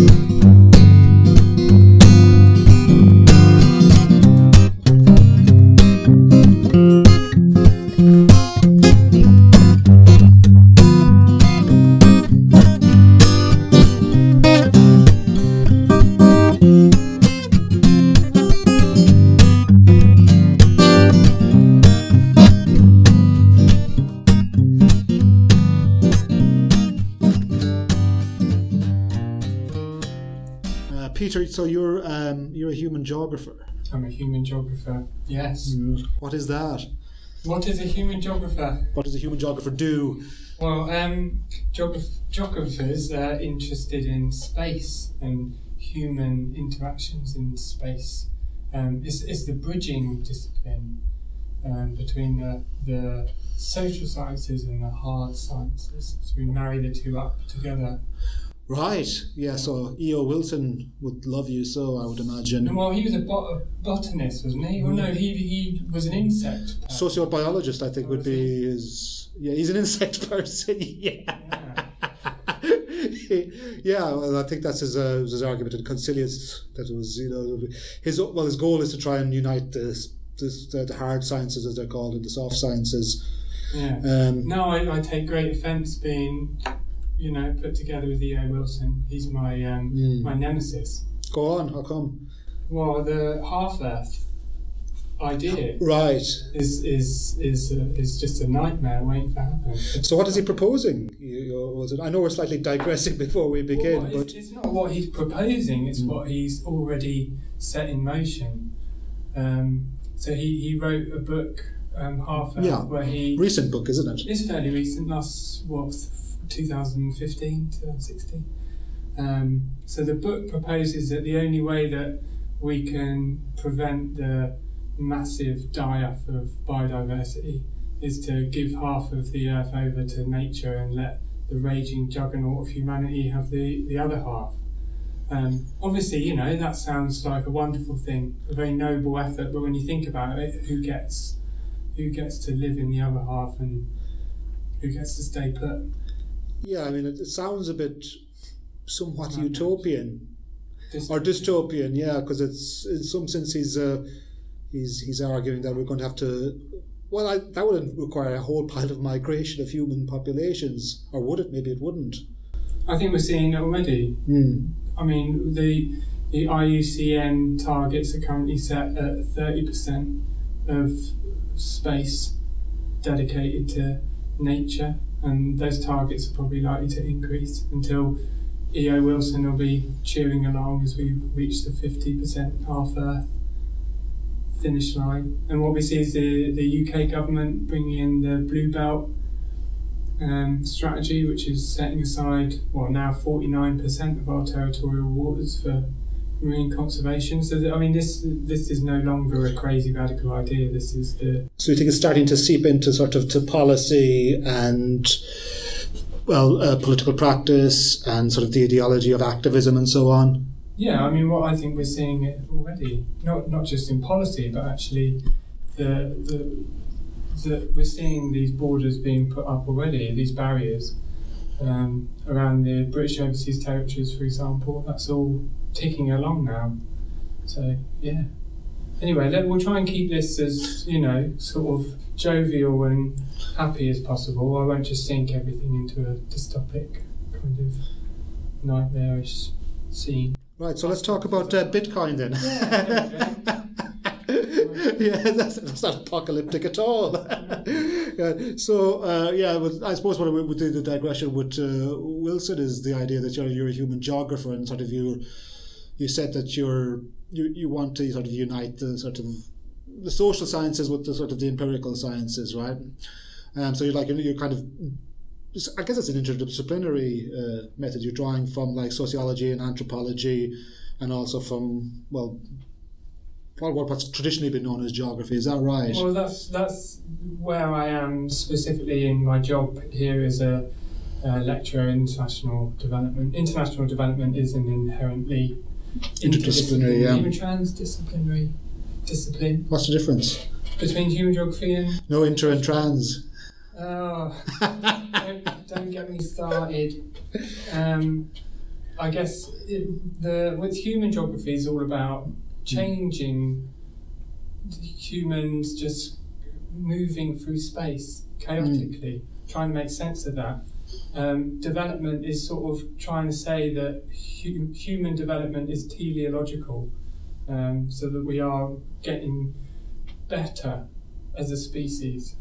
Uh, Peter, so you're um, you're a human geographer. I'm a human geographer. Yes. What is that? What is a human geographer? What does a human geographer do? Well, um, geograph- geographers are interested in space and human interactions in space. Um, it's, it's the bridging discipline um, between the, the social sciences and the hard sciences. So we marry the two up together. Right. Yeah. So E.O. Wilson would love you so, I would imagine. And well, he was a, bot- a botanist, wasn't he? Well, no, he, he was an insect. person. Sociobiologist, I think, would be his. Yeah, he's an insect person. yeah. Yeah. yeah, well, I think that's his, uh, his argument in Consilience. That it was, you know, his well, his goal is to try and unite this, this the, the hard sciences, as they're called, and the soft sciences. Yeah. Um, No, I, I take great offence being, you know, put together with E.O. Wilson. He's my um, Mm. my nemesis. Go on, how come? Well, the half Earth idea Right. is is is uh, is just a nightmare waiting to happen. So, what is he proposing? You, you- was it? I know we're slightly digressing before we begin, Well, but it's, it's not what he's proposing; it's Mm. what he's already set in motion. Um, so he, he wrote a book, um, Half Earth, Yeah. where he recent book, isn't it? It's fairly recent, last, what, 2015, 2016. Um, so the book proposes that the only way that we can prevent the massive die off of biodiversity is to give half of the earth over to nature and let the raging juggernaut of humanity have the, the other half. Um, obviously, you know, that sounds like a wonderful thing, a very noble effort, but when you think about it, who gets who gets to live in the other half and who gets to stay put? Yeah, I mean, it, it sounds a bit somewhat Madness. utopian This- or dystopian. Yeah, because it's in some sense he's uh, he's he's arguing that we're going to have to. Well, I, that would require a whole pile of migration of human populations, or would it? Maybe it wouldn't. I think we're seeing it already. Hmm. I mean, the the IUCN targets are currently set at thirty percent of space dedicated to nature, and those targets are probably likely to increase until E.O. Wilson will be cheering along as we reach the fifty percent half Earth finish line. And what we see is the the UK government bringing in the Blue Belt um, strategy, which is setting aside, well, now 49% of our territorial waters for marine conservation. So, that, I mean, this this is no longer a crazy radical idea. This is the So you think it's starting to seep into sort of to policy and well, uh, political practice and sort of the ideology of activism and so on. yeah. I mean, what I think we're seeing it already, not not just in policy, but actually the the the we're seeing these borders being put up already. These barriers. Um, around the British overseas territories, for example, that's all ticking along now. So yeah. Anyway, let, we'll try and keep this as you know, sort of jovial and happy as possible. I won't just sink everything into a dystopic kind of nightmarish scene. Right, so let's talk about uh, Bitcoin then. Yeah, yeah, that's, that's not apocalyptic at all. yeah, so, uh, yeah, with, I suppose what we would do the digression with uh, Wilson is the idea that you're, you're a human geographer and sort of you you said that you're you, you want to sort of unite the sort of the social sciences with the sort of the empirical sciences, right? Um, so you're like you're kind of I guess it's an interdisciplinary uh, method. You're drawing from like sociology and anthropology, and also from well, well, what's traditionally been known as geography. Is that right? Well, that's that's where I am specifically in my job here as a, a lecturer in international development. International development is an inherently Interdisciplinary, yeah. even transdisciplinary discipline What's the difference? between human geography and No inter and trans. oh, don't, don't get me started. Um, I guess it, the with human geography is all about changing humans just moving through space chaotically, trying to make sense of that. Um, development is sort of trying to say that hu- human development is teleological, um, so that we are getting better as a species.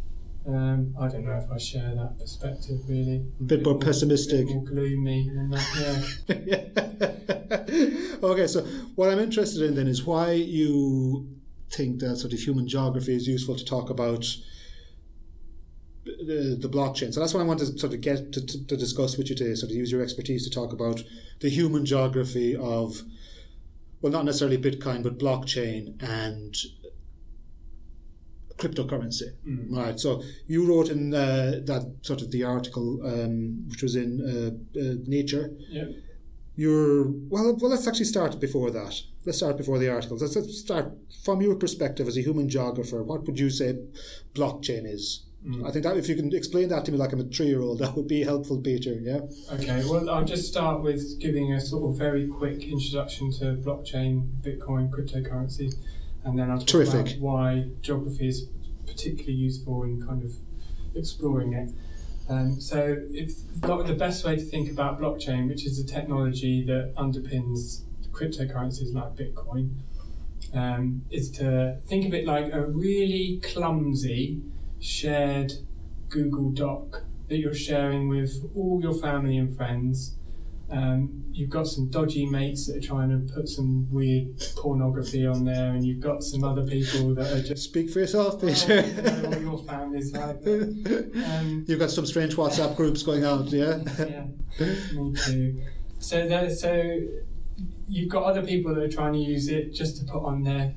Um, I don't know if I share that perspective really. A bit more pessimistic. bit more gloomy than that, yeah. okay, so what I'm interested in then is why you think that sort of human geography is useful to talk about the, the blockchain. So that's what I want to sort of get to, to, to discuss with you today, sort of use your expertise to talk about the human geography of, well, not necessarily Bitcoin, but blockchain and cryptocurrency. Mm. Right. So you wrote in uh, that sort of the article, um, which was in uh, uh, Nature. Yeah. Your well, well. Let's actually start before that. Let's start before the articles. Let's, let's start from your perspective as a human geographer. What would you say blockchain is? Mm. I think that if you can explain that to me like I'm a three-year-old, that would be helpful, Peter. Yeah. Okay, well, I'll just start with giving a sort of very quick introduction to blockchain, Bitcoin, cryptocurrency, and then I'll talk Terrific. about why geography is particularly useful in kind of exploring it. Um, so, the best way to think about blockchain, which is a technology that underpins cryptocurrencies like Bitcoin, um, is to think of it like a really clumsy shared Google Doc that you're sharing with all your family and friends. Um, you've got some dodgy mates that are trying to put some weird pornography on there, and you've got some other people that are just. Speak for yourself, Oh, Peter. you know, your family's like that. Um, You've got some strange WhatsApp groups going out, yeah. yeah, me too. So there, so you've got other people that are trying to use it just to put on their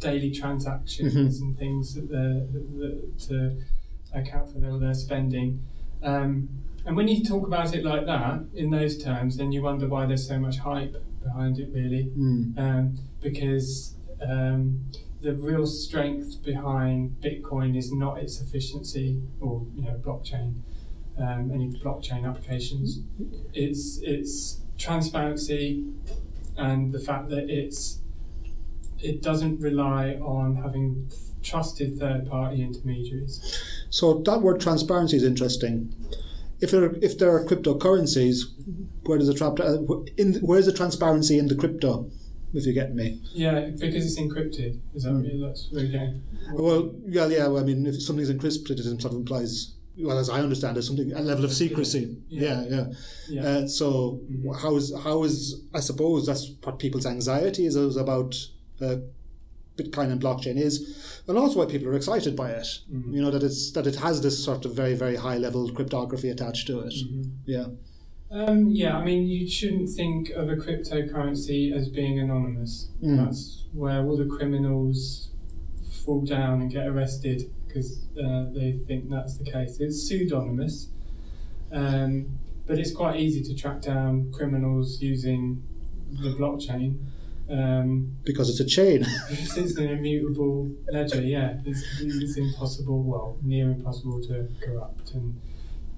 daily transactions and things that they're, that, that, to account for all their spending. Um, and when you talk about it like that, in those terms, then you wonder why there's so much hype behind it, really Mm. um, because um, the real strength behind Bitcoin is not its efficiency or you know blockchain, um, any blockchain applications. It's its transparency and the fact that it's it doesn't rely on having trusted third party intermediaries. So that word transparency is interesting. If there if there are cryptocurrencies, where does the trap uh, in where's the transparency in the crypto? If you get me. Yeah, because it's encrypted. Is that Mm. that's where going? Well, yeah, yeah. Well, I mean, if something's encrypted, it sort of implies, well, as I understand it, something a level of secrecy. Yeah, Yeah. yeah. yeah. Uh, so Mhm. how is how is I suppose that's what people's anxiety is, is about uh, Bitcoin and blockchain is, and also why people are excited by it. Mhm. You know that it's that it has this sort of very very high level cryptography attached to it. Mhm. Yeah. Um, yeah, I mean, you shouldn't think of a cryptocurrency as being anonymous. Mm. That's where all the criminals fall down and get arrested because uh, they think that's the case. It's pseudonymous, um, but it's quite easy to track down criminals using the blockchain. Um, Because it's a chain. this is an immutable ledger, yeah. It's, it's impossible, well, near impossible to corrupt and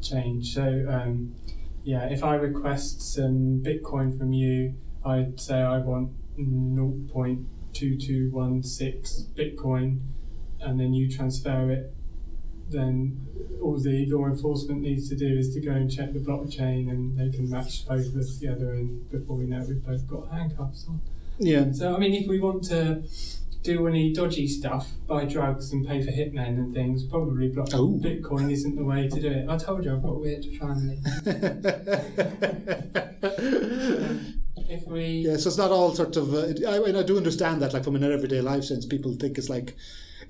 change. So, um, yeah, if I request some Bitcoin from you, I'd say I want 0.2216 Bitcoin, and then you transfer it. Then all the law enforcement needs to do is to go and check the blockchain, and they can match both of us together. And before we know, it, we've both got handcuffs on. Yeah. So I mean, if we want to do any dodgy stuff, buy drugs and pay for hitmen and things, probably block Oh. Bitcoin isn't the way to do it. I told you I've got weird family. If we, Yeah, so it's not all sort of. Uh, I, and I do understand that, like from an everyday life sense, people think it's like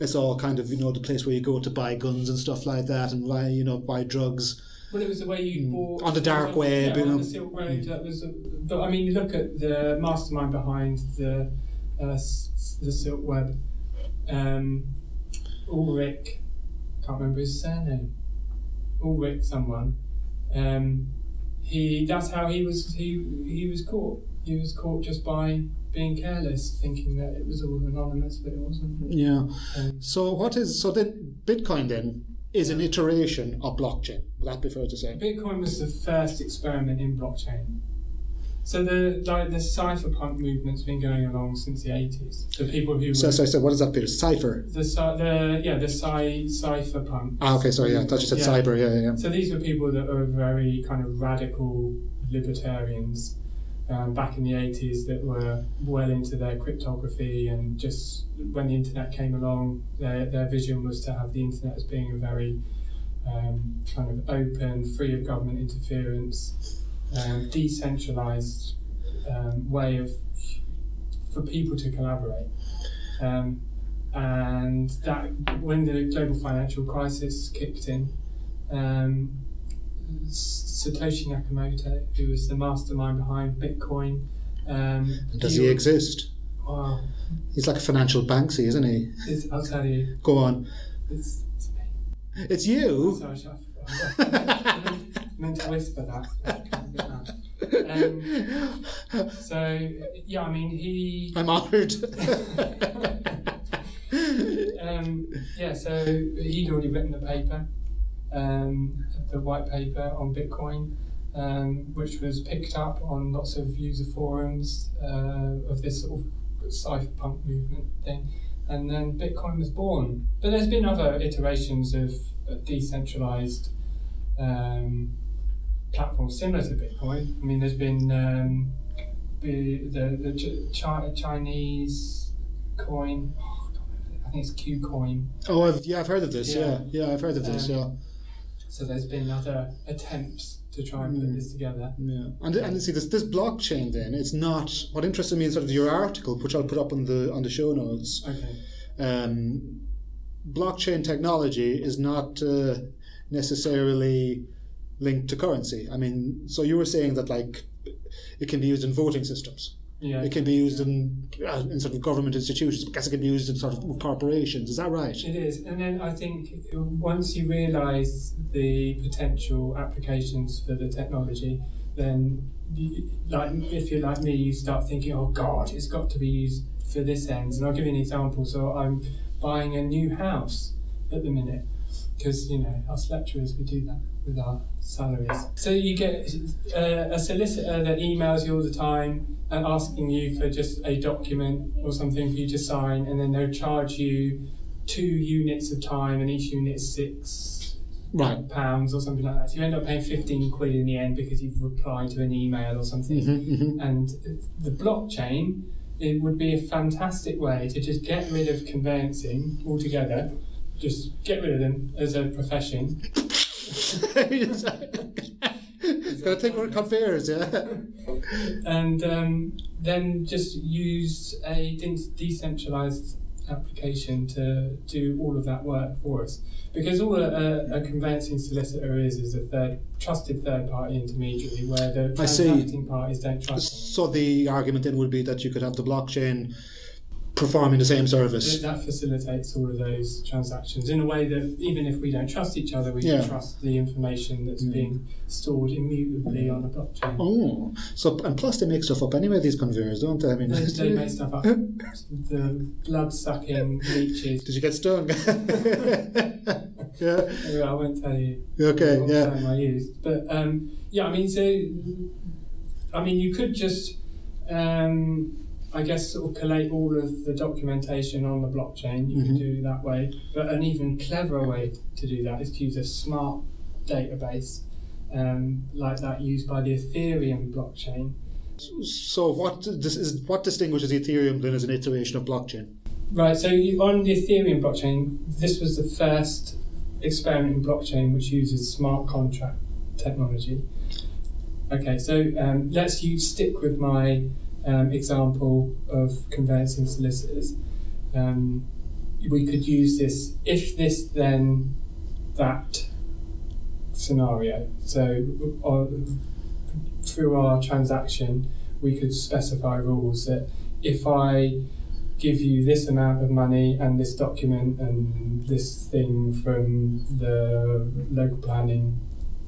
it's all kind of you know the place where you go to buy guns and stuff like that, and buy you know buy drugs. Well, it was the way you Mm. bought On the dark web, yeah, you know. on the Silk Road. That was, a, but I mean, look at the mastermind behind the uh, s- the Silk Web, um, Ulrich. Can't remember his surname. Ulrich, someone. Um, he that's how he was he he was caught. He was caught just by being careless, thinking that it was all anonymous, but it wasn't. Yeah. Um, So what is so then Bitcoin then is an iteration of blockchain? Would that be fair to say? Bitcoin was the first experiment in blockchain. So the like the cypherpunk movement's been going along since the eighties. The people who So, were, so, so what is that, Peter? Cipher. the the yeah the cy- cypherpunk. Ah, okay, sorry, yeah, I thought you said Yeah. cyber, yeah, yeah, yeah. So these were people that were very kind of radical libertarians um, back in the 80s that were well into their cryptography and just when the internet came along, their, their vision was to have the internet as being a very um, kind of open, free of government interference, um, decentralized um, way of for people to collaborate. Um, and that when the global financial crisis kicked in, um, Satoshi Nakamoto, who was the mastermind behind Bitcoin, um, Does he exist? Wow, He's like a financial Banksy, isn't he? it's, I'll tell you, Go on. it's, it's me. It's you? Sorry, I I meant- to whisper that. I can't do that. Um, so yeah, I mean he. I'm honoured. um, yeah, so he'd already written the paper, um, the white paper on Bitcoin, um, which was picked up on lots of user forums uh, of this sort of cypherpunk movement thing. And then Bitcoin was born. But there's been other iterations of decentralized um, platforms similar to Bitcoin. I mean, there's been um, the, the, the Ch- Chi- Chinese coin. Oh, I, can't remember. I think it's KuCoin. oh, I've, yeah, I've heard of this, yeah. Yeah. Yeah, I've heard of this, Um, yeah. So there's been other attempts to try and put Mm. this together. Yeah, and and see this this blockchain then it's not what interested me in sort of your article, which I'll put up on the on the show notes. Okay. Um, blockchain technology is not uh, necessarily linked to currency. I mean, so you were saying that like it can be used in voting systems. Yeah. It can be used in uh, in sort of government institutions. I guess it can be used in sort of corporations. Is that right? It is, and then I think once you realise the potential applications for the technology, then you, like if you're like me, you start thinking, "Oh God, it's got to be used for this end." And I'll give you an example. So I'm buying a new house at the minute because you know us lecturers we do that with our salaries. So you get uh, a solicitor that emails you all the time and asking you for just a document or something for you to sign, and then they'll charge you two units of time, and each unit is six Right. pounds or something like that. So you end up paying fifteen quid in the end because you've replied to an email or something. hmm hmm And the blockchain, it would be a fantastic way to just get rid of conveyancing altogether. Just get rid of them as a profession. Got to think what conveyors, yeah. and um, then just use a de- decentralized application to do all of that work for us. Because all a, a, a conveyancing solicitor is is a third trusted third party intermediary where the I see. transacting parties don't trust them. So the argument then would be that you could have the blockchain performing the same service. That facilitates all of those transactions in a way that even if we don't trust each other, we Yeah. can trust the information that's Mm. being stored immutably on the blockchain. Oh, so and plus they make stuff up anyway. These conveyors, don't they? I mean, They, they make stuff up. The blood sucking leeches. did you get stung? yeah. Anyway, I won't tell you Okay. what Yeah. I used. But um, yeah, I mean, so I mean, you could just, um, I guess, sort of collate all of the documentation on the blockchain. You Mhm. could do that way. But an even cleverer way to do that is to use a smart database um, like that used by the Ethereum blockchain. So what this is what distinguishes Ethereum then as an iteration of blockchain? Right, so you, on the Ethereum blockchain, this was the first experiment in blockchain which uses smart contract technology. Okay, so um, let's you stick with my um, example of conveyancing solicitors. Um, we could use this if this then that scenario. So uh, through our transaction, we could specify rules that if I give you this amount of money and this document and this thing from the local planning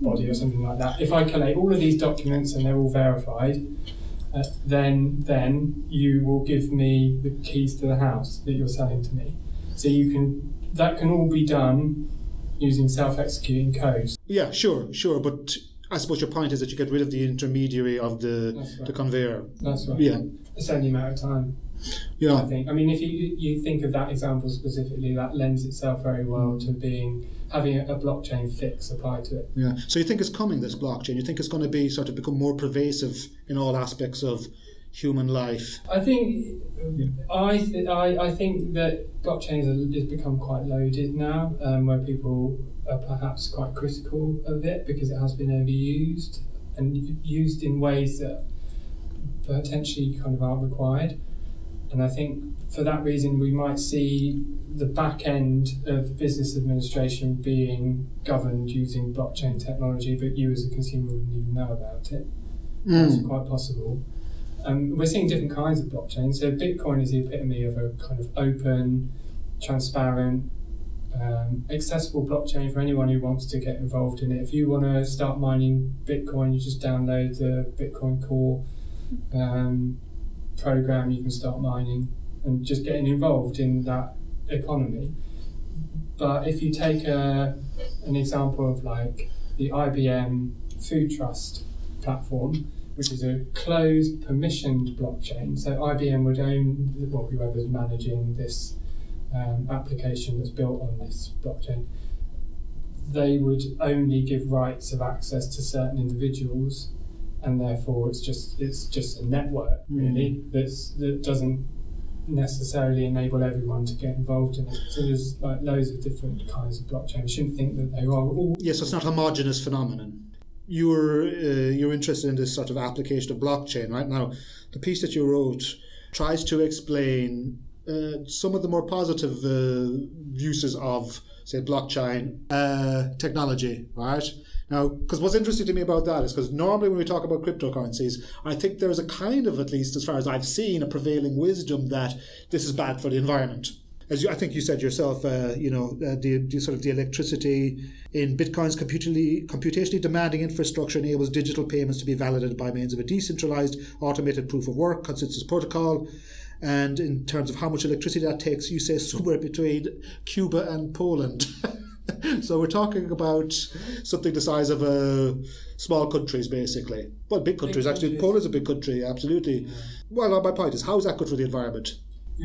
body or something like that. If I collate all of these documents and they're all verified, uh, then then you will give me the keys to the house that you're selling to me. So you can that can all be done using self-executing codes. Yeah, sure, sure, but I suppose your point is that you get rid of the intermediary of the right. the conveyor. That's right. Yeah, a matter of time. I think. I mean, if you you think of that example specifically, that lends itself very well to being having a, a blockchain fix applied to it. yeah. So you think it's coming this blockchain? You think it's going to be sort of become more pervasive in all aspects of human life? I think I, th- I I think that blockchain has become quite loaded now, um, where people are perhaps quite critical of it because it has been overused and used in ways that potentially kind of aren't required. And I think for that reason, we might see the back end of business administration being governed using blockchain technology, but you as a consumer wouldn't even know about it. That's Mm. quite possible. Um, we're seeing different kinds of blockchains. So Bitcoin is the epitome of a kind of open, transparent, um, accessible blockchain for anyone who wants to get involved in it. If you want to start mining Bitcoin, you just download the Bitcoin Core um, program. You can start mining and just getting involved in that economy. But if you take a, an example of like the IBM Food Trust platform, which is a closed, permissioned blockchain. So IBM would own well, whoever's managing this um, application that's built on this blockchain. They would only give rights of access to certain individuals, and therefore it's just it's just a network really that's that doesn't necessarily enable everyone to get involved in it. So there's like loads of different kinds of blockchain. We shouldn't think that they are all Yes, it's not a homogenous phenomenon. You're uh, you're interested in this sort of application of blockchain, right? Now, the piece that you wrote tries to explain uh, some of the more positive uh, uses of, say, blockchain uh, technology, right? Now, because what's interesting to me about that is because normally when we talk about cryptocurrencies, I think there's a kind of, at least as far as I've seen, a prevailing wisdom that this is bad for the environment. As you, I think you said yourself, uh, you know, uh, the, the sort of the electricity in Bitcoin's computationally, computationally demanding infrastructure enables digital payments to be validated by means of a decentralized, automated proof of work consensus protocol. And in terms of how much electricity that takes, you say somewhere between Cuba and Poland. so we're talking about something the size of uh, small countries, basically. Well, big countries, actually. countries. Poland's a big country, absolutely. Well, my point is, how is that good for the environment?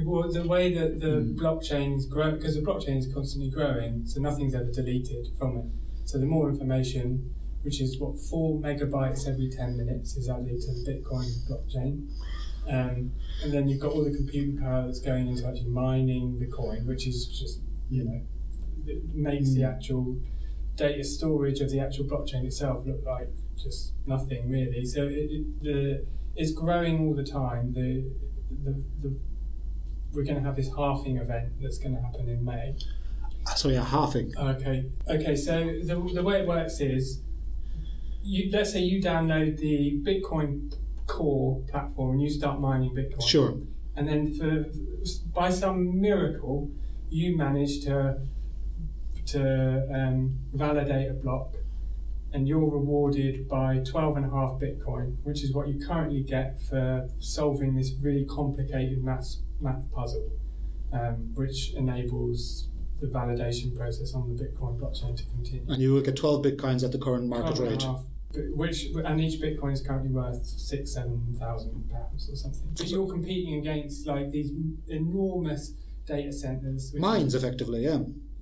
Well, the way that the Hmm. blockchains grow, because the blockchain is constantly growing, so nothing's ever deleted from it. So the more information, which is what four megabytes every ten minutes, is added to the Bitcoin blockchain, um, and then you've got all the computing power that's going into actually mining the coin, which is just you know it makes the Hmm. actual data storage of the actual blockchain itself look like just nothing really. So it, it, the it's growing all the time. The the, the we're going to have this halving event that's going to happen in May. So yeah, halving. Okay. Okay. So the, the way it works is, you let's say you download the Bitcoin Core platform and you start mining Bitcoin. Sure. And then for by some miracle, you manage to to um, validate a block, and you're rewarded by twelve and a half Bitcoin, which is what you currently get for solving this really complicated math math puzzle, um, which enables the validation process on the Bitcoin blockchain to continue. And you will get 12 bitcoins at the current market 12 rate. half, Which and each Bitcoin is currently worth six, seven thousand pounds or something. But you're competing against like these enormous data centers. Mines, effectively, yeah.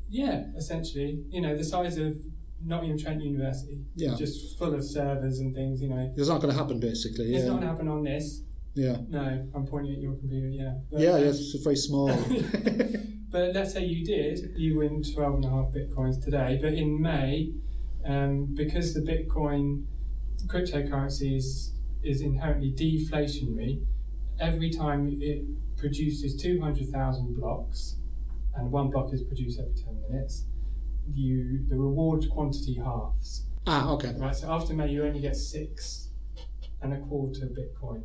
Yeah, essentially. You know, the size of Nottingham Trent University. Yeah. Just full of servers and things. You know, It's not going to happen, basically. it's Yeah. not going to happen on this. yeah. No, I'm pointing at your computer. Yeah. But, Yeah, um, yes, it's very small. But let's say you did, you win 12 and a half bitcoins today. But in May, um, because the Bitcoin cryptocurrency is, is inherently deflationary, every time it produces 200,000 blocks, and one block is produced every 10 minutes, you the reward quantity halves. ah, okay. Right, so after May, you only get six and a quarter Bitcoin,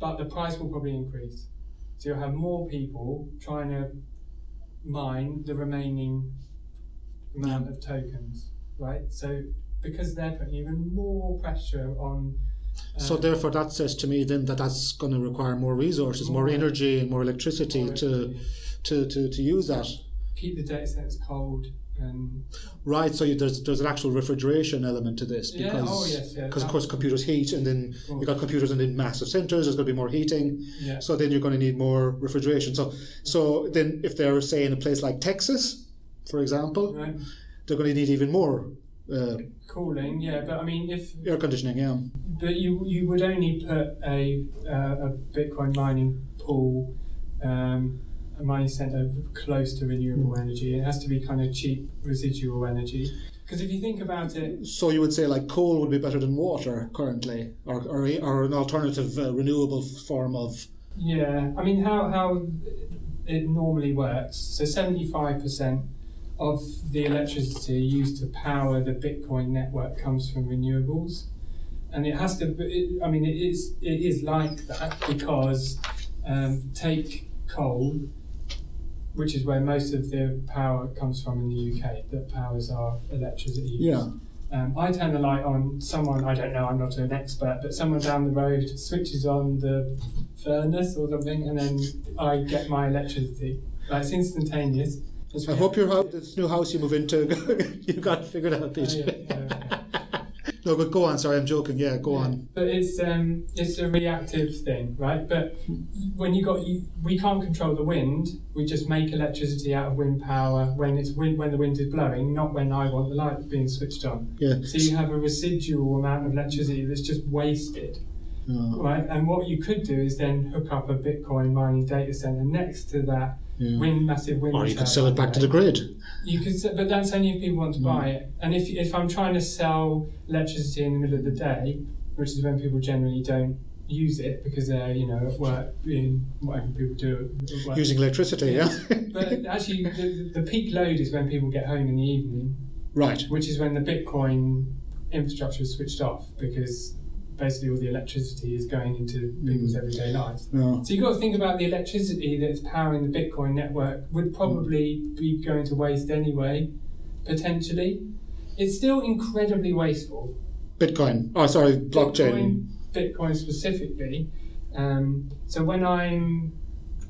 but the price will probably increase. So you'll have more people trying to mine the remaining amount of tokens, right? So because they're putting even more pressure on. uh, So therefore, that says to me then that that's going to require more resources, more More- energy, and more electricity more to, energy. To, to, to use that. keep the data centers cold, And Right, so you, there's there's an actual refrigeration element to this Yeah, because oh, yes, yeah, because of course computers heat and then course. you've got computers and in massive centers there's going to be more heating yeah, so then you're going to need more refrigeration so so then if they're say in a place like Texas for example right. they're going to need even more uh, cooling. Yeah, but I mean, if air conditioning yeah but you you would only put a uh, a Bitcoin mining pool. Um, mining center close to renewable energy. It has to be kind of cheap residual energy. Because if you think about it, so you would say like coal would be better than water currently or or, or an alternative uh, renewable form of Yeah, I mean, how, how it normally works. So, 75% of the electricity used to power the Bitcoin network comes from renewables. And it has to, it, I mean, it is, it is like that because um, take coal, which is where most of the power comes from in the UK, that powers our electricity use. yeah Um, I turn the light on. Someone I don't know. I'm not an expert, but someone down the road switches on the furnace or something, and then I get my electricity. It's instantaneous. It's I hope your house, this new house you move into, you got figured out, Oh, yeah, yeah, yeah. No, but go on. Sorry, I'm joking. Yeah, go on. But it's um, it's a reactive thing, right? But when you got you, we can't control the wind. We just make electricity out of wind power when it's wind when the wind is blowing, not when I want the light being switched on. Yeah. So you have a residual amount of electricity that's just wasted. Oh, Right, and what you could do is then hook up a Bitcoin mining data center next to that yeah. wind massive wind. Or you could sell it back to the grid. You could, but that's only if people want to Mm. buy it. And if if I'm trying to sell electricity in the middle of the day, which is when people generally don't use it because they're you know at work doing whatever people do work. Using electricity, yeah. But actually, the, the peak load is when people get home in the evening, right. which is when the Bitcoin infrastructure is switched off because basically all the electricity is going into people's everyday lives. No. So you've got to think about the electricity that's powering the Bitcoin network would probably be going to waste anyway, potentially. It's still incredibly wasteful. Bitcoin. Oh, sorry, blockchain. Bitcoin, Bitcoin specifically. Um, so when I'm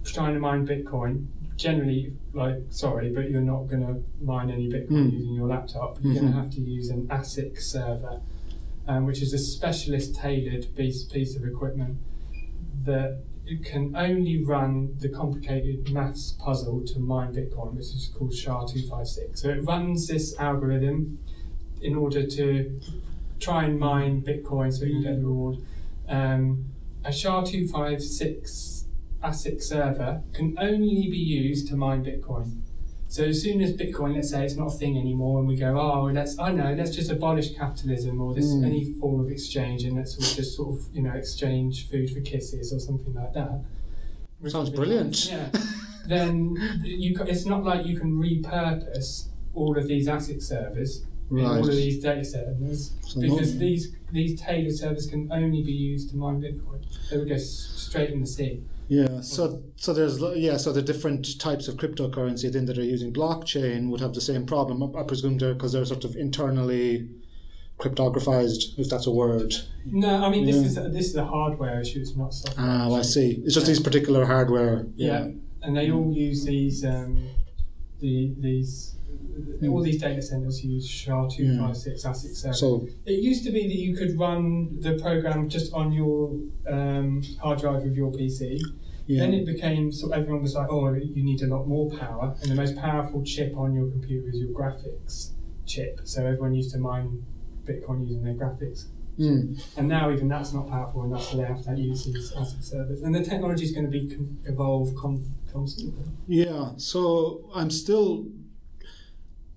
trying to mine Bitcoin, generally, like, sorry, but you're not going to mine any Bitcoin Mm. using your laptop. You're going Mhm. to have to use an ASIC server, um, which is a specialist tailored piece, piece of equipment that it can only run the complicated maths puzzle to mine Bitcoin, which is called SHA-256. So it runs this algorithm in order to try and mine Bitcoin so you can get the reward. Um, a SHA-256 ASIC server can only be used to mine Bitcoin. So as soon as Bitcoin, let's say it's not a thing anymore, and we go, oh, let's, I know, let's just abolish capitalism or this Mm. any form of exchange, and let's all just sort of, you know, exchange food for kisses or something like that. Which Sounds brilliant. Yeah. then you, it's not like you can repurpose all of these ASIC servers in all of these data centers So because no- these these tailored servers can only be used to mine Bitcoin. They would go straight in the sea. Yeah, so so there's yeah, so the different types of cryptocurrency then that are using blockchain would have the same problem. I- presume they're because they're sort of internally cryptographized, if that's a word. No, I mean this is a, this is a hardware issue. It's not software. Ah, well, I see. It's just these particular hardware. Yeah, and they all use these um, the these all these data centers use SHA two five six ASIC servers. So It used to be that you could run the program just on your um, hard drive of your PC. yeah, Then it became so everyone was like, oh, you need a lot more power, and the most powerful chip on your computer is your graphics chip. So everyone used to mine Bitcoin using their graphics. mm, And now even that's not powerful enough, so they have to use these ASIC servers. And the technology is going to be evolve con- constantly. yeah. So I'm still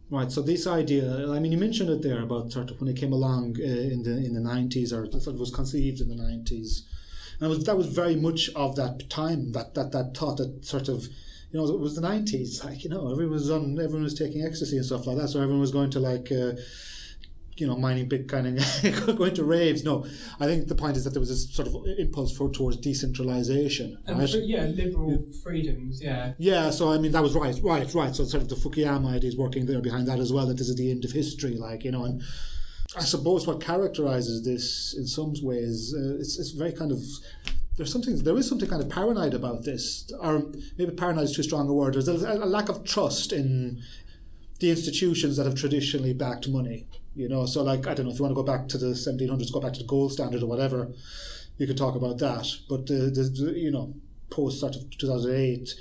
right. So this idea, I mean, you mentioned it there about sort of when it came along uh, in the in the nineties, or sort of was conceived in the nineties. And was, that was very much of that time, that, that, that thought that sort of, you know, it was the 90s, like, you know, everyone was on, everyone was taking ecstasy and stuff like that. So everyone was going to like, uh, you know, mining Bitcoin and going to raves. No, I think the point is that there was this sort of impulse for towards decentralization. And right? yeah, liberal freedoms, yeah. Yeah, so I mean that was right, right, right. So sort of the Fukuyama idea is working there behind that as well. That this is the end of history, like you know. And I suppose what characterizes this in some ways, uh, it's it's very kind of there's something there is something kind of paranoid about this, or maybe paranoid is too strong a word. There's a, a lack of trust in the institutions that have traditionally backed money. You know, so like I don't know if you want to go back to the 1700s, go back to the gold standard or whatever, you could talk about that. But the, the, the you know post sort of 2008,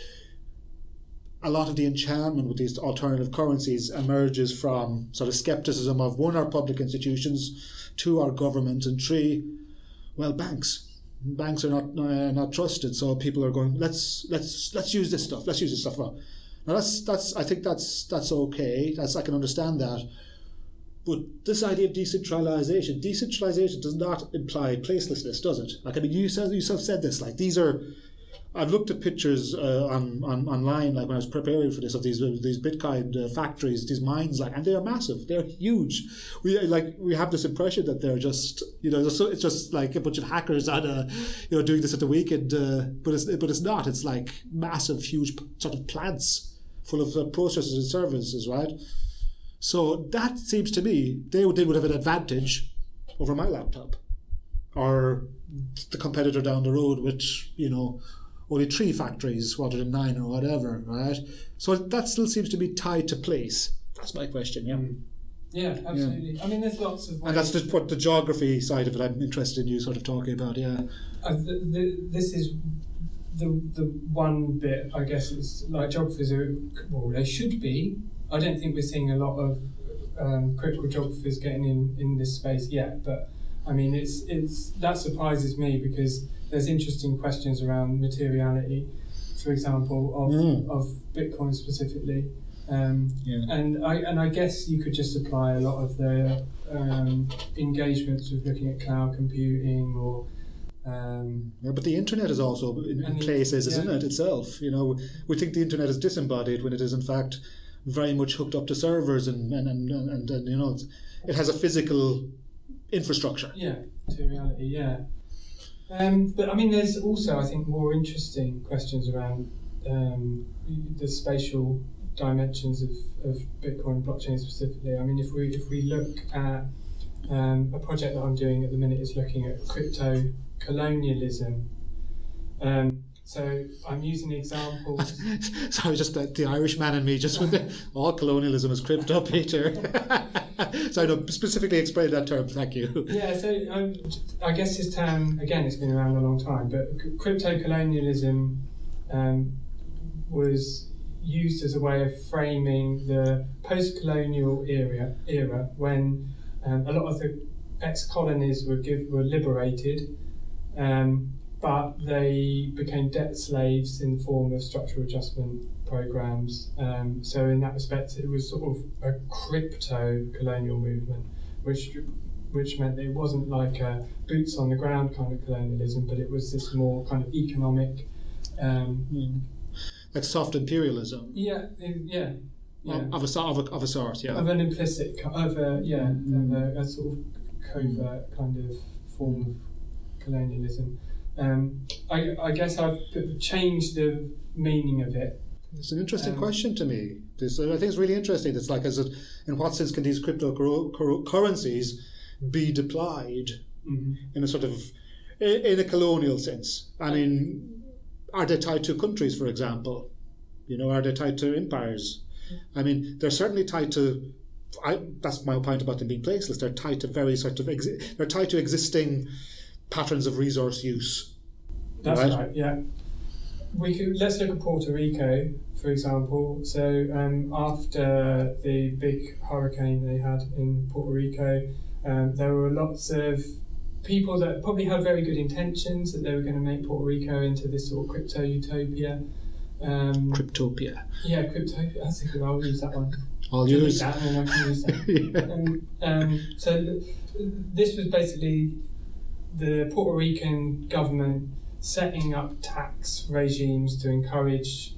a lot of the enchantment with these alternative currencies emerges from sort of skepticism of one, our public institutions, two, our government, and three, well, banks. Banks are not uh, not trusted, so people are going. Let's let's let's use this stuff. Let's use this stuff. Now that's that's I think that's that's okay. That's I can understand that. But this idea of decentralization, decentralization does not imply placelessness, does it? Like I mean, you said you yourself said this. Like these are I've looked at pictures uh, on, on online, like when I was preparing for this, of these these Bitcoin uh, factories, these mines, like, and they are massive. They're huge. We like we have this impression that they're just, you know, it's just like a bunch of hackers and, uh, you know, doing this at the weekend. Uh, but it's but it's not. It's like massive, huge sort of plants full of processes and services, right? So that seems to me they would, they would have an advantage over my laptop or the competitor down the road, which you know only three factories rather than nine or whatever, right? So that still seems to be tied to place. That's my question, yeah. Mm. Yeah, absolutely. Yeah. I mean, there's lots of. And that's the, what the geography side of it I'm interested in you sort of talking about, yeah. Uh, the, the, this is the the one bit, I guess, is like geographers are, well, they should be. I don't think we're seeing a lot of um, critical geographers getting in, in this space yet, but I mean, it's it's that surprises me because there's interesting questions around materiality, for example, of, mm. of Bitcoin specifically. Um, yeah. And I and I guess you could just apply a lot of the um, engagements with looking at cloud computing or. Um, yeah, but the internet is also in, in places, yeah. isn't it itself? You know, we think the internet is disembodied when it is in fact very much hooked up to servers and and and, and, and, you know it has a physical infrastructure. Yeah, materiality. Yeah. Um, but I mean, there's also, I think, more interesting questions around um, the spatial dimensions of, of Bitcoin blockchain specifically. I mean, if we if we look at um, a project that I'm doing at the minute is looking at crypto colonialism. Um, so I'm using the examples. Sorry, just the, the Irishman and me, just with the, all colonialism is crypto, Peter. so I no, specifically explain that term. Thank you. Yeah, so um, I guess this term again, it's been around a long time, but crypto colonialism um, was used as a way of framing the post-colonial era, era when um, a lot of the ex-colonies were give, were liberated. Um, but they became debt slaves in the form of structural adjustment programs. Um, so in that respect, it was sort of a crypto colonial movement, which which meant that it wasn't like a boots on the ground kind of colonialism, but it was this more kind of economic. Um, mm. Like soft imperialism. Yeah, yeah. Yeah. Of, a, of, a, of a sort, yeah. Of an implicit, of a, yeah, mm. of a, a, sort of covert kind of form of colonialism. Um, I, I guess I've changed the meaning of it. It's an interesting um, question to me. This, I think it's really interesting. It's like, as it, in what sense can these cryptocurrencies be deployed mm-hmm. in a sort of in a colonial sense? I mean, are they tied to countries, for example? You know, are they tied to empires? I mean, they're certainly tied to. I, that's my point about them being placeless. They're tied to very sort of. Exi- they're tied to existing patterns of resource use. That's right. right yeah. We could let's look at Puerto Rico, for example. So um, after the big hurricane they had in Puerto Rico, um, there were lots of people that probably had very good intentions that they were going to make Puerto Rico into this sort of crypto utopia. Um, Cryptopia. Yeah, Cryptopia. That's a good. I'll use that one. I'll use that, and I can use that. yeah. um, um, so this was basically the Puerto Rican government setting up tax regimes to encourage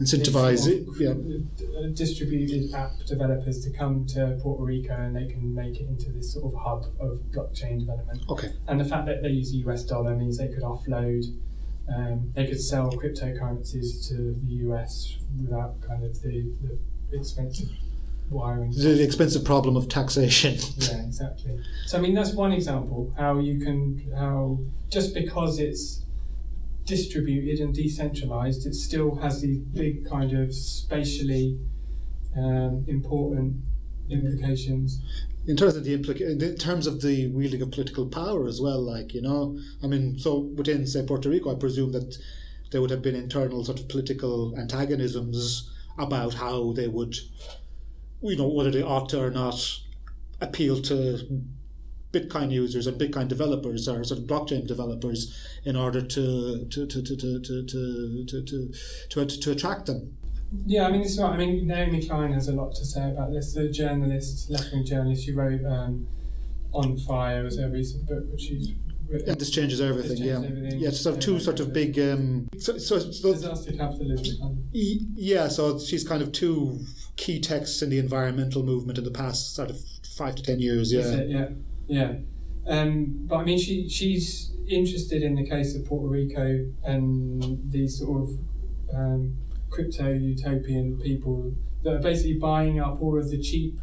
incentivize it, yeah. Uh, distributed app developers to come to Puerto Rico and they can make it into this sort of hub of blockchain development. Okay. And the fact that they use the US dollar means they could offload, um, they could sell cryptocurrencies to the US without kind of the, the expensive wiring. The expensive problem of taxation. yeah, exactly. So I mean, that's one example how you can how just because it's distributed and decentralized, it still has these big kind of spatially um, important implications. in terms of the implica- in terms of the wielding of political power as well like you know i mean so within say puerto rico i presume that there would have been internal sort of political antagonisms about how they would you know whether they ought to or not appeal to Bitcoin users and Bitcoin developers or sort of blockchain developers in order to to to to to to to to, to, to, to attract them. Yeah, I mean, it's right. I mean, Naomi Klein has a lot to say about this. The journalist, left-wing journalist, she wrote um, "On Fire" was her recent book, which she's written. And this changes everything. changes yeah, everything. yeah. Sort of two sort of big. Um, so, so, so Disaster capitalism. Kind of. Y- Yeah, so she's kind of two key texts in the environmental movement in the past sort of five to ten years. Yeah, it, yeah, yeah. Um, but I mean, she she's interested in the case of Puerto Rico and these sort of um, crypto utopian people that are basically buying up all of the cheap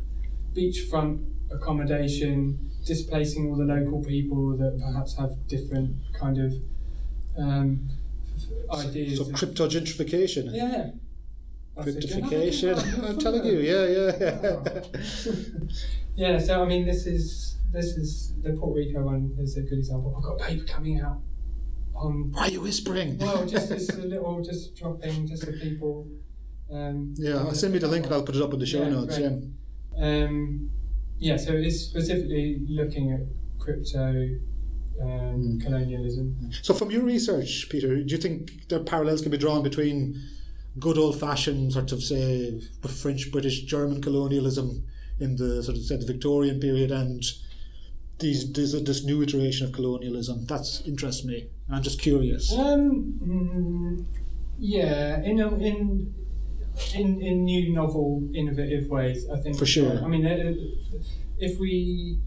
beachfront accommodation, displacing all the local people that perhaps have different kind of um, ideas. so of- crypto gentrification, yeah. That's cryptification. I'm telling you, yeah, yeah. Yeah, yeah. so I mean, this is this is the Puerto Rico one is a good example. I've got paper coming out on Why are you whispering? well, just this a little, just dropping, just so people. Um, yeah, I'll send me the link and I'll put it up in the show Yeah, notes. great. Yeah. Um, yeah, so it's specifically looking at crypto um, Mm. colonialism. So, from your research, Peter, do you think there parallels can be drawn between good old-fashioned sort of say French, British, German colonialism in the sort of say the Victorian period and these this, this new iteration of colonialism? That interests me. I'm just curious. Um, mm, yeah, in a, in in in new, novel, innovative ways. I think For sure. I mean, uh, if we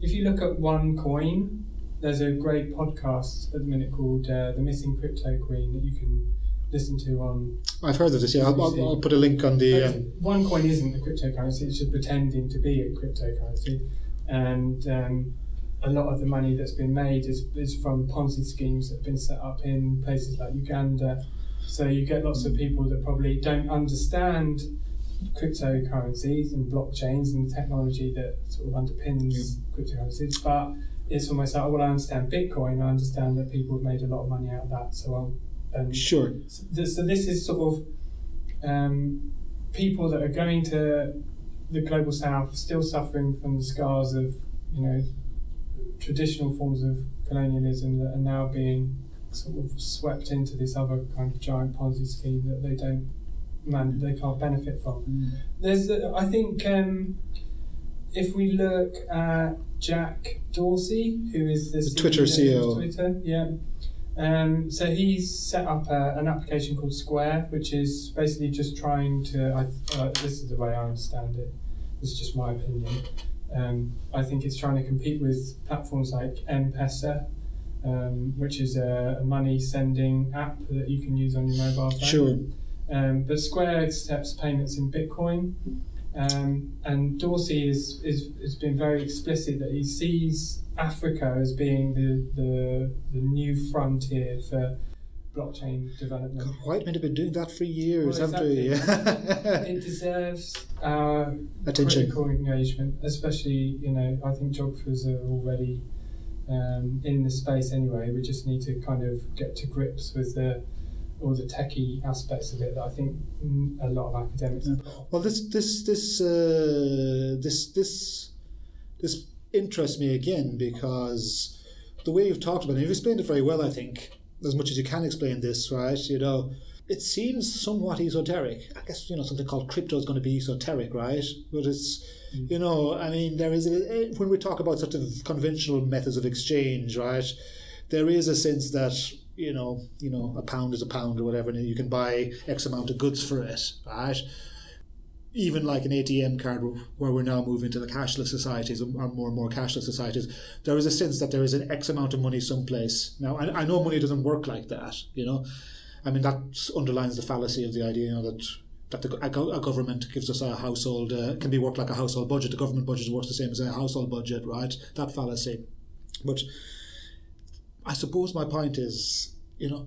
if you look at OneCoin, there's a great podcast at the minute called uh, "The Missing Crypto Queen" that you can listen to on. I've heard of this. Yeah, I'll, I'll, I'll put a link on the. Um, OneCoin isn't a cryptocurrency; it's just pretending to be a cryptocurrency, and um, a lot of the money that's been made is, is from Ponzi schemes that have been set up in places like Uganda. So you get lots of people that probably don't understand cryptocurrencies and blockchains and the technology that sort of underpins cryptocurrencies, but it's almost like, well, I understand Bitcoin, I understand that people have made a lot of money out of that, so I'll. Um, sure. so this, so this is sort of um, people that are going to the global south, still suffering from the scars of you know traditional forms of colonialism that are now being sort of swept into this other kind of giant Ponzi scheme that they don't man they can't benefit from. There's uh, I think um, if we look at Jack Dorsey, who is the, The Twitter CEO. Twitter, yeah. Um, so he's set up a, an application called Square, which is basically just trying to. I, uh, this is the way I understand it. This is just my opinion. Um, I think it's trying to compete with platforms like M-Pesa, um, which is a, a money sending app that you can use on your mobile phone. Sure. Um, but Square accepts payments in Bitcoin. Um, and Dorsey is, is, has been very explicit that he sees Africa as being the, the, the new frontier for blockchain development. God, white men have been doing that for years, Well, haven't we? it deserves our Attention. critical engagement, especially, you know, I think geographers are already um, in the space anyway. We just need to kind of get to grips with the all the techie aspects of it that I think mm, a lot of academics got. Well, this this this uh, this this this interests me again because the way you've talked about it, you've explained it very well. I think as much as you can explain this, right? You know, it seems somewhat esoteric. I guess you know something called crypto is going to be esoteric, right? But it's you know, I mean, there is a, when we talk about sort of conventional methods of exchange, right? There is a sense that you know, you know, a pound is a pound or whatever, and you can buy X amount of goods for it, right? Even like an ATM card, where we're now moving to the cashless societies, or more and more cashless societies, there is a sense that there is an X amount of money someplace. Now, I, I know money doesn't work like that, you know. I mean, that underlines the fallacy of the idea, you know, that that the, a, government gives us a household uh, can be worked like a household budget. The government budget works the same as a household budget, right? That fallacy. But I suppose my point is, you know,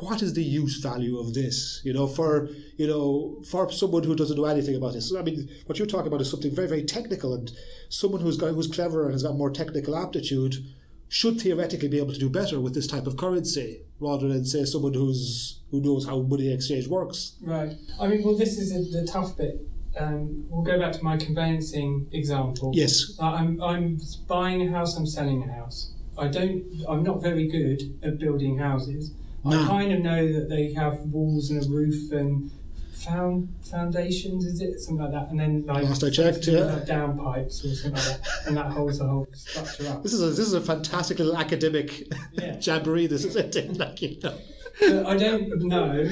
what is the use value of this? You know, for you know, for someone who doesn't know anything about this. I mean, what you're talking about is something very, very technical, and someone who's got who's clever and has got more technical aptitude should theoretically be able to do better with this type of currency rather than say someone who's who knows how money exchange works. Right. I mean, well, this is a, the tough bit. Um, we'll go back to my conveyancing example. Yes. Uh, I'm I'm buying a house. I'm selling a house. I don't. I'm not very good at building houses. No. I kind of know that they have walls and a roof and found foundations. Is it something like that? And then like Last I checked, yeah. like down pipes or something like that, and that holds the whole structure up. This is a, this is a fantastic little academic Yeah. jamboree. This is it. Like, you know. But I don't know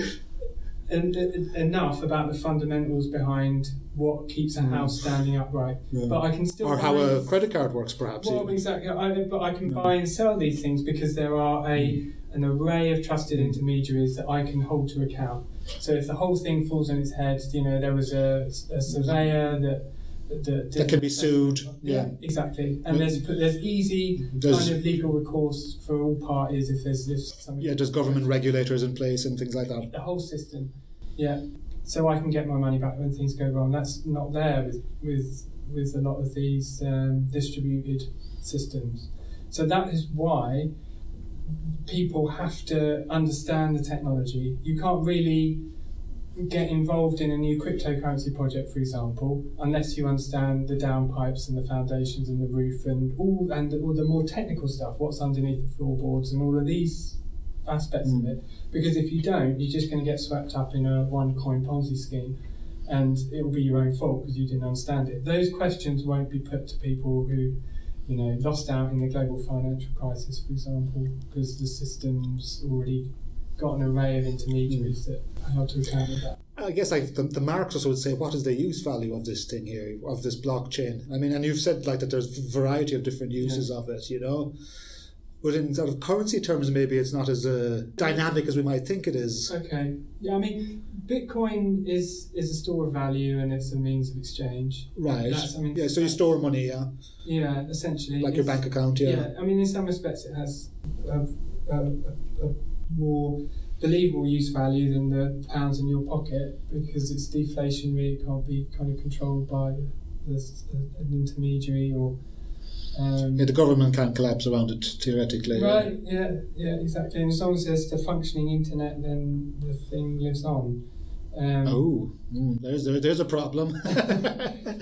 en- en- uh, enough about the fundamentals behind what keeps a mm. house standing upright. Yeah. But I can still Or how a credit card works, perhaps. Well, even. exactly. I, but I can buy and sell these things because there are a mm. an array of trusted mm. intermediaries that I can hold to account. So if the whole thing falls on its head, you know, there was a, a surveyor that that, That can be sued, Yeah, yeah. exactly. And there's there's easy There's- kind of legal recourse for all parties if there's if something. yeah, there's government regulators in place and things like that. the whole system. Yeah. So I can get my money back when things go wrong. That's not there with with with a lot of these um, distributed systems. So that is why people have to understand the technology. You can't really get involved in a new cryptocurrency project, for example, unless you understand the downpipes and the foundations and the roof and all and all the more technical stuff. What's underneath the floorboards and all of these aspects of mm. it. Because if you don't, you're just going to get swept up in a OneCoin Ponzi scheme, and it will be your own fault because you didn't understand it. Those questions won't be put to people who, you know, lost out in the global financial crisis, for example, because the system's already got an array of intermediaries that are held to account for that. I guess like the, the Marxists would say, what is the use value of this thing here, of this blockchain? I mean, and you've said like that there's a variety of different uses of it, you know. But in sort of currency terms, maybe it's not as uh, dynamic as we might think it is. Okay. Yeah, I mean, Bitcoin is is a store of value and it's a means of exchange. Right. That's, I mean, Yeah, so you store money, yeah, Yeah, essentially. like your bank account, yeah. Yeah, I mean, in some respects, it has a, a, a, a more believable use value than the pounds in your pocket because it's deflationary. It can't be kind of controlled by the, an intermediary or. Um, Yeah, the government can collapse around it theoretically. Right. Yeah. Yeah. Exactly. And as long as there's the functioning internet, then the thing lives on. Um, Oh, mm, there's there, there's a problem.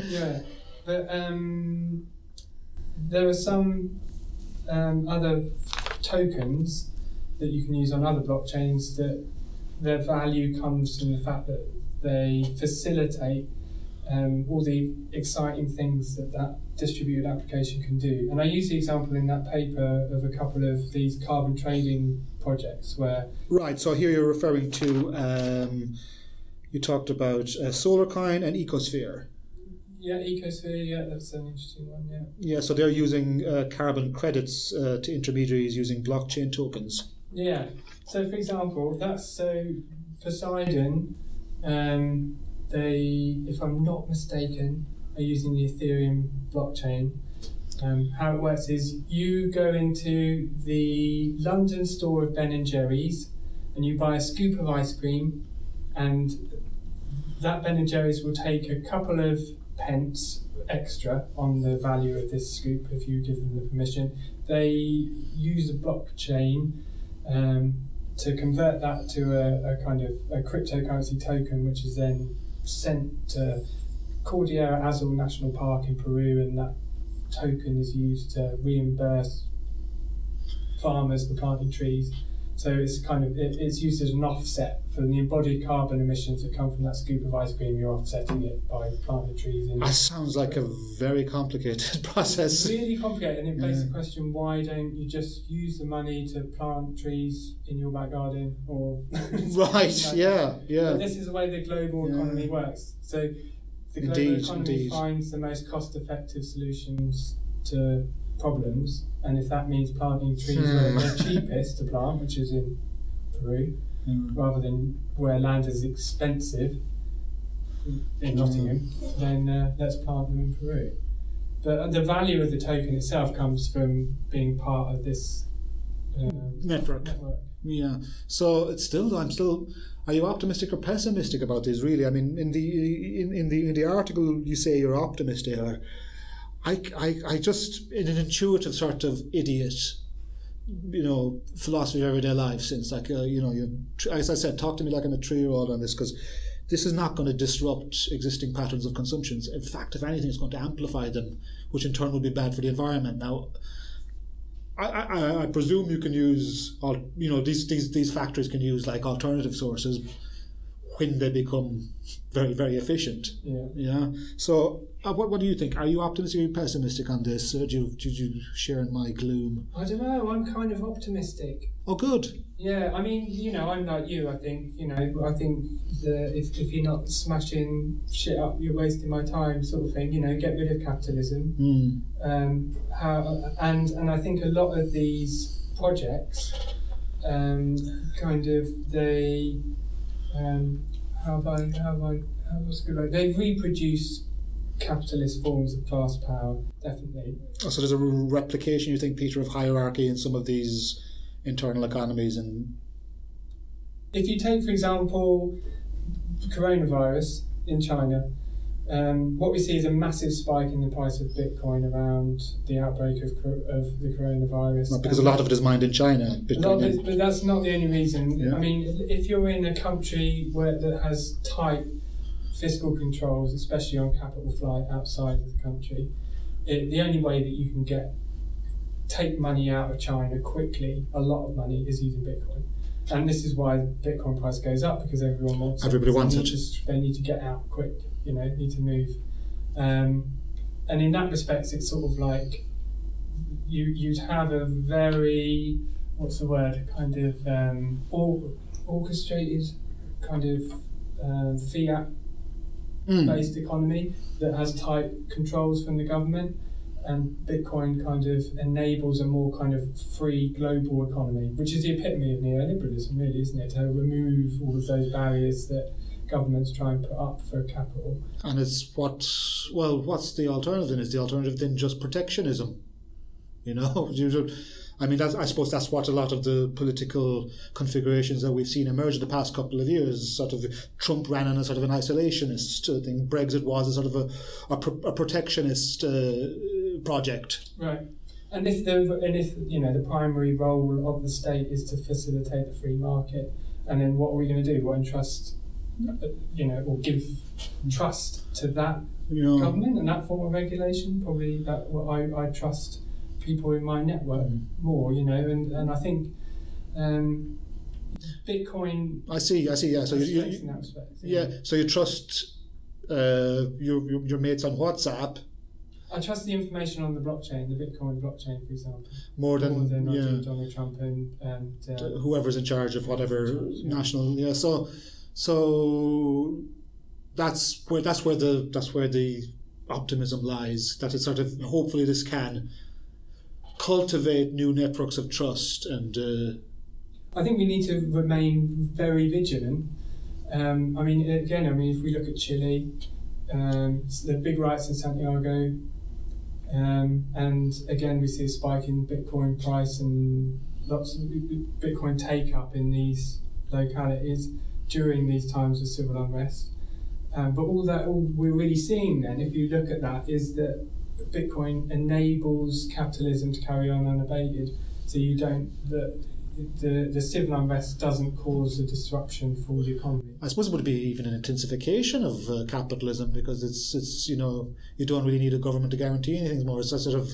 yeah, but um, there are some um, other tokens that you can use on other blockchains that their value comes from the fact that they facilitate um, all the exciting things that that distributed application can do. And I use the example in that paper of a couple of these carbon trading projects where Right. So here you're referring to um, you talked about uh, SolarCoin and Ecosphere. yeah, Ecosphere, yeah, that's an interesting one, yeah. Yeah. So they're using uh, carbon credits uh, to intermediaries using blockchain tokens. Yeah. So, for example, that's so Poseidon. Um, they, if I'm not mistaken, are using the Ethereum blockchain. Um, how it works is you go into the London store of Ben and Jerry's, and you buy a scoop of ice cream, and that Ben and Jerry's will take a couple of pence extra on the value of this scoop if you give them the permission. They use a blockchain um, to convert that to a, a kind of a cryptocurrency token, which is then sent to Cordillera Azul National Park in Peru, and that token is used to reimburse farmers for planting trees. So it's kind of it, it's used as an offset for the embodied carbon emissions that come from that scoop of ice cream. You're offsetting it by planting trees. In That sounds like a very complicated process. it's really complicated, and it begs Yeah. the question: Why don't you just use the money to plant trees in your back garden? Or Right. Yeah. Yeah. But this is the way the global Yeah. economy works. So the global Indeed, economy indeed. finds the most cost-effective solutions to problems, and if that means planting trees where Hmm. they're cheapest to plant, which is in Peru, Mm. rather than where land is expensive in Hmm. Nottingham, then uh, let's plant them in Peru. But the value of the token itself comes from being part of this um, Network. network. Yeah. So it's still. I'm still. Are you optimistic or pessimistic about this? Really, I mean, in the in, in the in the article you say you're optimistic. Or I, I, I just in an intuitive sort of idiot, you know, philosophy of everyday life. Since like uh, you know, you as I said, talk to me like I'm a three year old on this because this is not going to disrupt existing patterns of consumption. In fact, if anything, it's going to amplify them, which in turn will be bad for the environment. Now, I, I, I presume you can use, all, you know, these, these, these factories can use like alternative sources when they become very, very efficient. Yeah. Yeah. So, uh, what, what do you think? Are you optimistic or pessimistic on this? Uh, do, you, do you share in my gloom? I don't know. I'm kind of optimistic. Oh, good. Yeah, I mean, you know, I'm like you. I think, you know, I think that if, if you're not smashing shit up, you're wasting my time, sort of thing. You know, get rid of capitalism. Mm. Um, how and and I think a lot of these projects, um, kind of they, um, how have I how have I how was good? Like, they reproduce capitalist forms of class power, definitely. Oh, so there's a replication, you think, Peter, of hierarchy in some of these internal economies and If you take, for example, coronavirus in China, um, what we see is a massive spike in the price of Bitcoin around the outbreak of, of the coronavirus. not because a lot of it is mined in China. A lot of Bitcoin, it- but that's not the only reason. Yeah. I mean, if you're in a country where that has tight fiscal controls, especially on capital flight outside of the country, it, the only way that you can get take money out of China quickly, a lot of money, is using Bitcoin. And this is why Bitcoin price goes up because everyone wants it. Everybody They wants need it. to- they need to get out quick. You know, need to move. Um, and in that respect, it's sort of like you you'd have a very what's the word kind of um, or, orchestrated kind of um, fiat Mm. based economy that has tight controls from the government and Bitcoin kind of enables a more kind of free global economy, which is the epitome of neoliberalism, really, isn't it? To remove all of those barriers that governments try and put up for capital. And it's what, well, what's the alternative? Is the alternative then just protectionism? You know, I mean, I suppose that's what a lot of the political configurations that we've seen emerge in the past couple of years. Sort of Trump ran on a sort of an isolationist thing. Brexit was a sort of a, a, pro- a protectionist uh, project. Right. And if the and if you know the primary role of the state is to facilitate the free market, and then what are we going to do? What entrust, uh, you know, or give trust to that You know, government and that form of regulation? Probably that well, I I trust people in my network Mm. more, you know, and and I think um, Bitcoin. I see, I see. Yeah, so you, you, in that yeah, so you trust uh, your, your your mates on WhatsApp I trust the information on the blockchain, the Bitcoin blockchain, for example, more than, more than yeah, Donald Trump and and uh, whoever's in charge of whatever Yeah. national. Yeah, so so that's where that's where the that's where the optimism lies. That it's sort of hopefully this can cultivate new networks of trust and uh, I think we need to remain very vigilant. Um, I mean, again, I mean, if we look at Chile, um, the big riots in Santiago, um, and again, we see a spike in Bitcoin price and lots of Bitcoin take up in these localities during these times of civil unrest. Um, but all that all we're really seeing then, if you look at that, is that Bitcoin enables capitalism to carry on unabated. So you don't the the, the civil unrest doesn't cause a disruption for the economy. I suppose it would be even an intensification of uh, capitalism because it's it's you know you don't really need a government to guarantee anything more. It's a sort of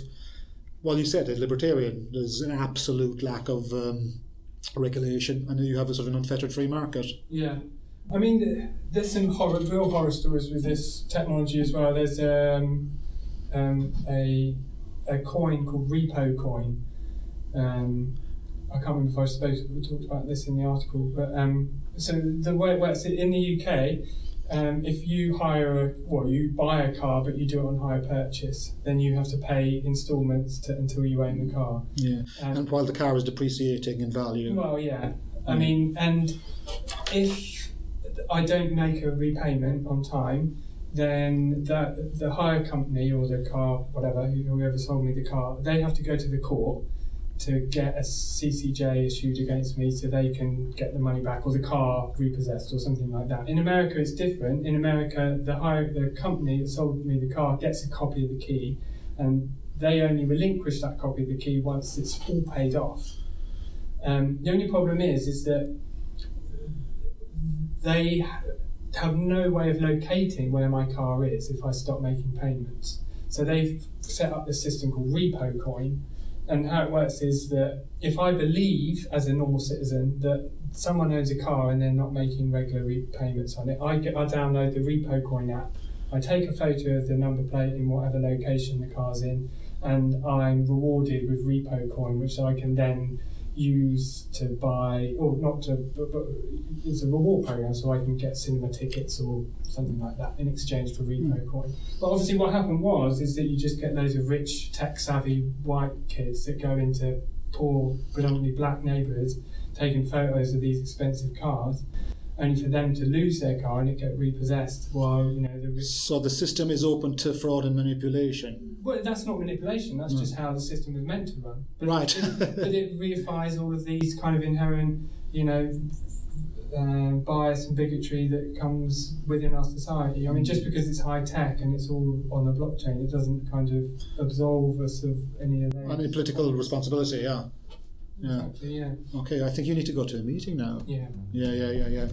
well, you said it, libertarian. There's an absolute lack of um, regulation, and you have a sort of an unfettered free market. Yeah. I mean, there's some horror, real horror stories with this technology as well. There's um, um, a, a coin called Repo Coin. Um, I can't remember if I spoke, we talked about this in the article, but um, so the way it works in the UK, um, if you hire a, well, you buy a car, but you do it on hire purchase, then you have to pay instalments to, until you own the car. Yeah, Um, and while the car is depreciating in value, well, yeah. I mean, and if I don't make a repayment on time, then that the hire company or the car, whatever, whoever sold me the car, they have to go to the court to get a CCJ issued against me so they can get the money back or the car repossessed or something like that. In America, it's different. In America, the hire, the company that sold me the car gets a copy of the key, and they only relinquish that copy of the key once it's all paid off. Um, the only problem is, is that they have no way of locating where my car is if I stop making payments. So they've set up this system called Repo Coin, and how it works is that if I believe, as a normal citizen, that someone owns a car and they're not making regular repayments on it, I, get, I download the Repo Coin app. I take a photo of the number plate in whatever location the car's in, and I'm rewarded with Repo Coin, which I can then use to buy, or not to, but, but it's a reward program, so I can get cinema tickets or something like that in exchange for repo mm. coin. But obviously, what happened was is that you just get loads of rich, tech savvy white kids that go into poor, predominantly black neighbourhoods, taking photos of these expensive cars only for them to lose their car and it get repossessed while you know the so the system is open to fraud and manipulation well that's not manipulation that's no. just how the system is meant to run but right it, but it reifies all of these kind of inherent you know uh, bias and bigotry that comes within our society. I mean, just because it's high tech and it's all on the blockchain, it doesn't kind of absolve us of any of that. Any political responsibility, yeah. Yeah. Exactly, yeah. Okay, I think you need to go to a meeting now. Yeah. Yeah, yeah, yeah, yeah.